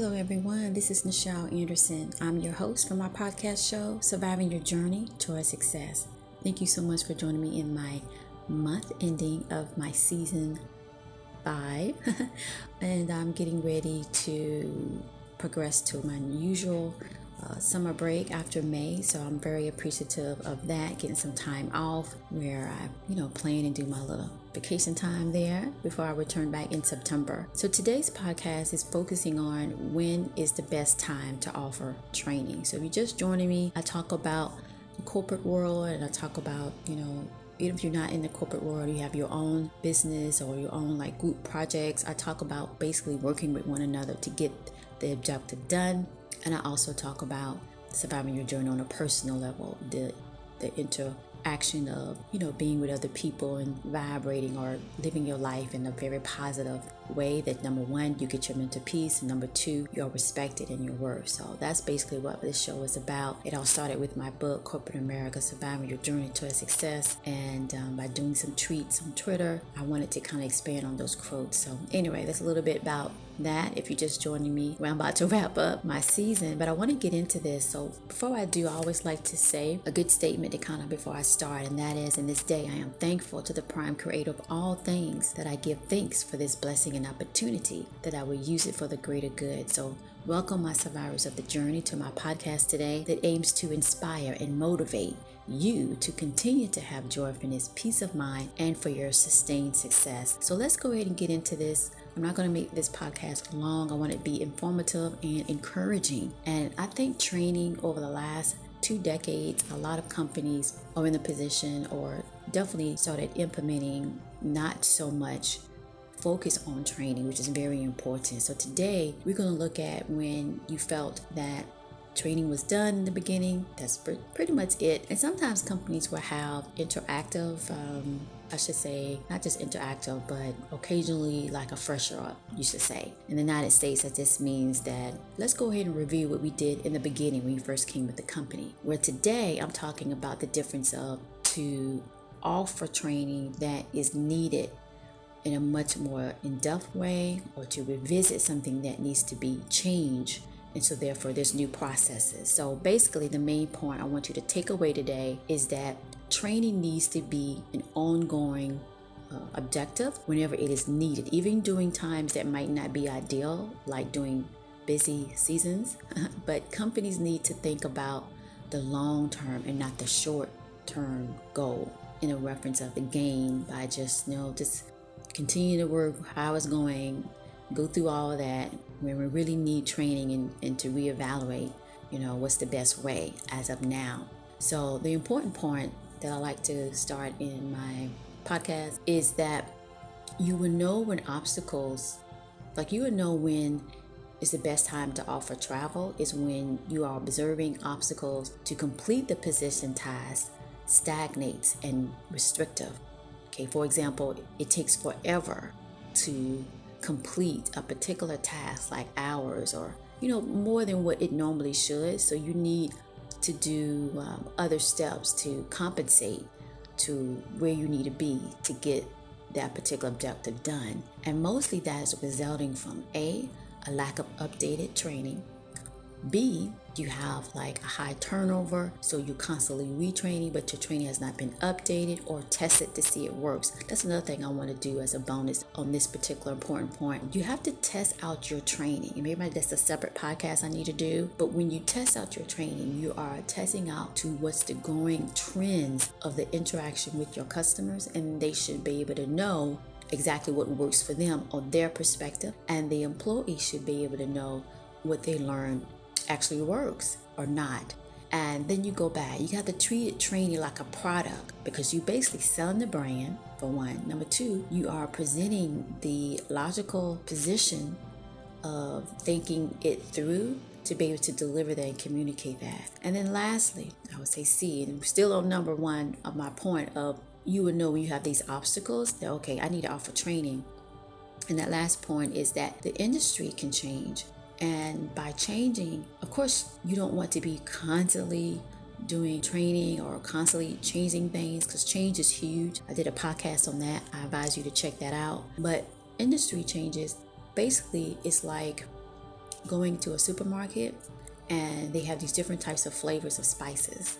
Hello, everyone. This is Nichelle Anderson. I'm your host for my podcast show, Surviving Your Journey Toward Success. Thank you so much for joining me in my month ending of my season five. and I'm getting ready to progress to my usual uh, summer break after May, so I'm very appreciative of that. Getting some time off where I, you know, plan and do my little vacation time there before I return back in September. So today's podcast is focusing on when is the best time to offer training. So if you're just joining me, I talk about the corporate world and I talk about, you know, even if you're not in the corporate world, you have your own business or your own like group projects. I talk about basically working with one another to get the objective done and I also talk about surviving your journey on a personal level, the the interaction of, you know, being with other people and vibrating or living your life in a very positive way that number one, you get your mental peace, and number two, you're respected in your worth. So that's basically what this show is about. It all started with my book, Corporate America Surviving Your Journey to a Success. And um, by doing some tweets on Twitter, I wanted to kind of expand on those quotes. So, anyway, that's a little bit about that if you're just joining me. I'm about to wrap up my season, but I want to get into this. So before I do, I always like to say a good statement to kind of before I start, and that is in this day, I am thankful to the prime creator of all things that I give thanks for this blessing and opportunity that I will use it for the greater good. So welcome my survivors of the journey to my podcast today that aims to inspire and motivate you to continue to have joyfulness, peace of mind, and for your sustained success. So let's go ahead and get into this. I'm not going to make this podcast long. I want it to be informative and encouraging. And I think training over the last two decades, a lot of companies are in the position or definitely started implementing not so much focus on training, which is very important. So today we're going to look at when you felt that training was done in the beginning. That's pretty much it. And sometimes companies will have interactive, um, I should say, not just interactive, but occasionally like a fresher up, you should say. In the United States, that just means that let's go ahead and review what we did in the beginning when you first came with the company. Where today I'm talking about the difference of to offer training that is needed in a much more in depth way or to revisit something that needs to be changed and so, therefore, there's new processes. So, basically, the main point I want you to take away today is that training needs to be an ongoing uh, objective whenever it is needed, even during times that might not be ideal, like during busy seasons. but companies need to think about the long term and not the short term goal in a reference of the gain by just you know just continue to work how it's going go through all of that when we really need training and, and to reevaluate, you know, what's the best way as of now. So the important point that I like to start in my podcast is that you will know when obstacles, like you will know when is the best time to offer travel is when you are observing obstacles to complete the position task stagnates and restrictive. Okay, for example, it takes forever to complete a particular task like hours or you know more than what it normally should. So you need to do um, other steps to compensate to where you need to be to get that particular objective done. And mostly that is resulting from a a lack of updated training b you have like a high turnover, so you're constantly retraining, but your training has not been updated or tested to see it works. That's another thing I want to do as a bonus on this particular important point. You have to test out your training, and maybe that's a separate podcast I need to do. But when you test out your training, you are testing out to what's the growing trends of the interaction with your customers, and they should be able to know exactly what works for them on their perspective, and the employee should be able to know what they learned actually works or not. And then you go back. You have to treat it training like a product because you're basically selling the brand for one. Number two, you are presenting the logical position of thinking it through to be able to deliver that and communicate that. And then lastly, I would say C, and still on number one of my point of you would know when you have these obstacles that okay, I need to offer training. And that last point is that the industry can change. And by changing, of course, you don't want to be constantly doing training or constantly changing things because change is huge. I did a podcast on that. I advise you to check that out. But industry changes basically it's like going to a supermarket and they have these different types of flavors of spices.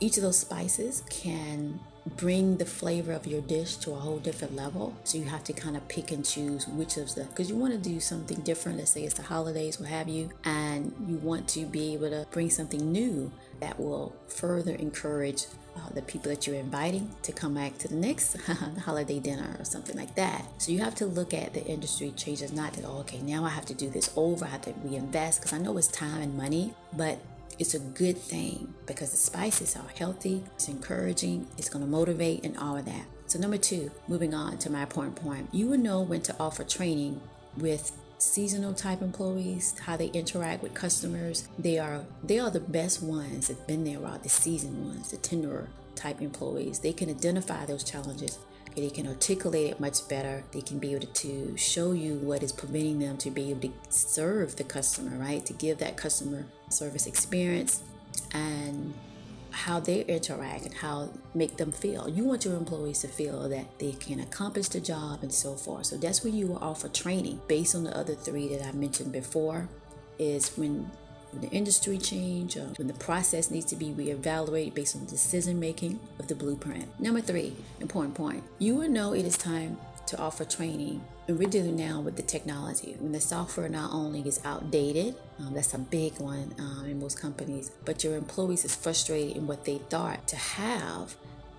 Each of those spices can bring the flavor of your dish to a whole different level. So you have to kind of pick and choose which of the, because you want to do something different. Let's say it's the holidays, what have you, and you want to be able to bring something new that will further encourage uh, the people that you're inviting to come back to the next holiday dinner or something like that. So you have to look at the industry changes, not that, oh, okay, now I have to do this over, I have to reinvest, because I know it's time and money, but it's a good thing because the spices are healthy, it's encouraging, it's going to motivate, and all of that. So, number two, moving on to my important point, you will know when to offer training with seasonal type employees how they interact with customers they are they are the best ones that've been there while the seasoned ones the tenderer type employees they can identify those challenges they can articulate it much better. They can be able to show you what is preventing them to be able to serve the customer, right? To give that customer service experience and how they interact and how make them feel. You want your employees to feel that they can accomplish the job and so forth. So that's when you will offer training based on the other three that I mentioned before is when when the industry change when the process needs to be reevaluated based on decision making of the blueprint. Number three, important point. You will know it is time to offer training. And we're dealing now with the technology. When the software not only is outdated, um, that's a big one um, in most companies, but your employees is frustrated in what they thought to have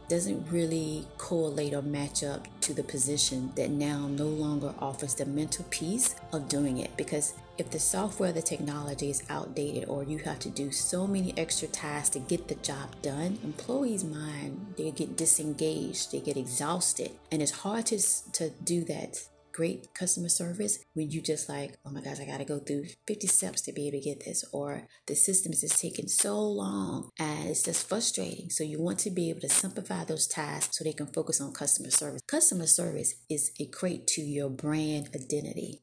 doesn't really correlate or match up to the position that now no longer offers the mental peace of doing it. Because if the software the technology is outdated or you have to do so many extra tasks to get the job done employees mind they get disengaged they get exhausted. And it's hard to, to do that great customer service when you just like, oh my gosh, I gotta go through 50 steps to be able to get this, or the system is just taking so long and it's just frustrating. So you want to be able to simplify those tasks so they can focus on customer service. Customer service is a equate to your brand identity.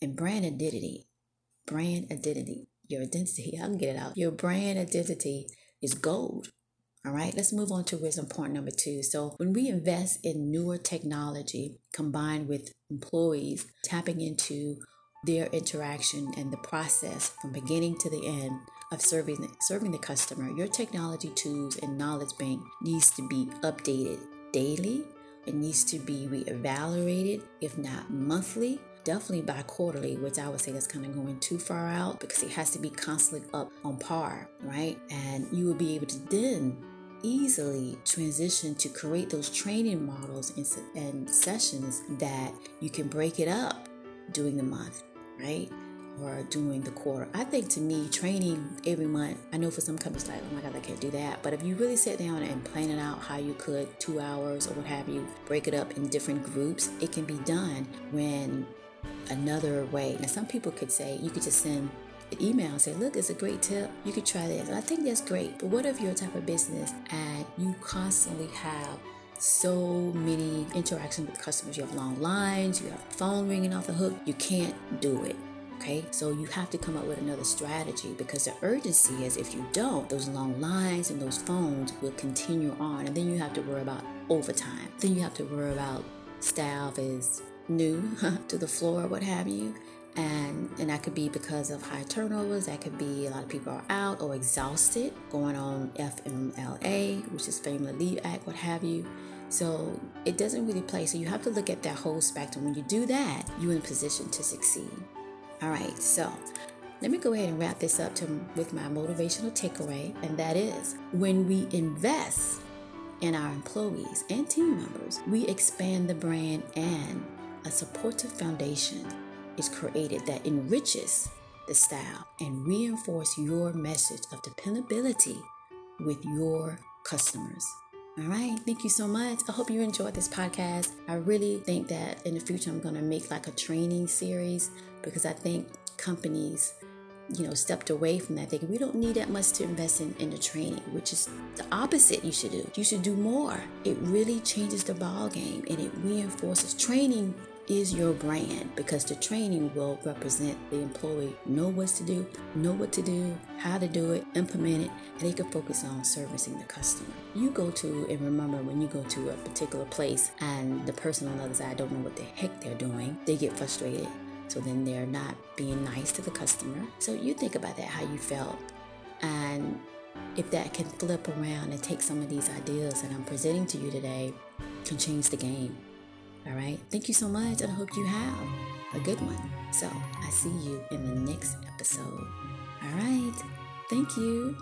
And brand identity, brand identity, your identity, I can get it out. Your brand identity is gold. All right, let's move on to wisdom point number two. So, when we invest in newer technology combined with employees tapping into their interaction and the process from beginning to the end of serving serving the customer, your technology tools and knowledge bank needs to be updated daily. It needs to be reevaluated, if not monthly, definitely by quarterly, which I would say that's kind of going too far out because it has to be constantly up on par, right? And you will be able to then easily transition to create those training models and, and sessions that you can break it up during the month, right? Or during the quarter. I think to me, training every month, I know for some companies like, oh my God, I can't do that. But if you really sit down and plan it out how you could, two hours or what have you, break it up in different groups, it can be done when another way. Now, some people could say you could just send email and say, look, it's a great tip. You could try this. And I think that's great. But what if you're a type of business and you constantly have so many interactions with customers? You have long lines, you have phone ringing off the hook. You can't do it. Okay, so you have to come up with another strategy because the urgency is if you don't, those long lines and those phones will continue on, and then you have to worry about overtime. Then you have to worry about staff is new to the floor, or what have you and and that could be because of high turnovers. That could be a lot of people are out or exhausted going on fmla which is family leave act what have you. So it doesn't really play. So you have to look at that whole spectrum. When you do that you're in position to succeed. All right so let me go ahead and wrap this up to, with my motivational takeaway and that is when we invest in our employees and team members we expand the brand and a supportive foundation is created that enriches the style and reinforce your message of dependability with your customers. All right, thank you so much. I hope you enjoyed this podcast. I really think that in the future I'm going to make like a training series because I think companies you know stepped away from that thinking we don't need that much to invest in, in the training which is the opposite you should do you should do more it really changes the ball game and it reinforces training is your brand because the training will represent the employee know what to do, know what to do, how to do it, implement it, and they can focus on servicing the customer. You go to and remember when you go to a particular place and the person on the other side don't know what the heck they're doing, they get frustrated. So then they're not being nice to the customer. So you think about that, how you felt. And if that can flip around and take some of these ideas that I'm presenting to you today, can change the game. All right. Thank you so much, and I hope you have a good one. So I see you in the next episode. All right. Thank you.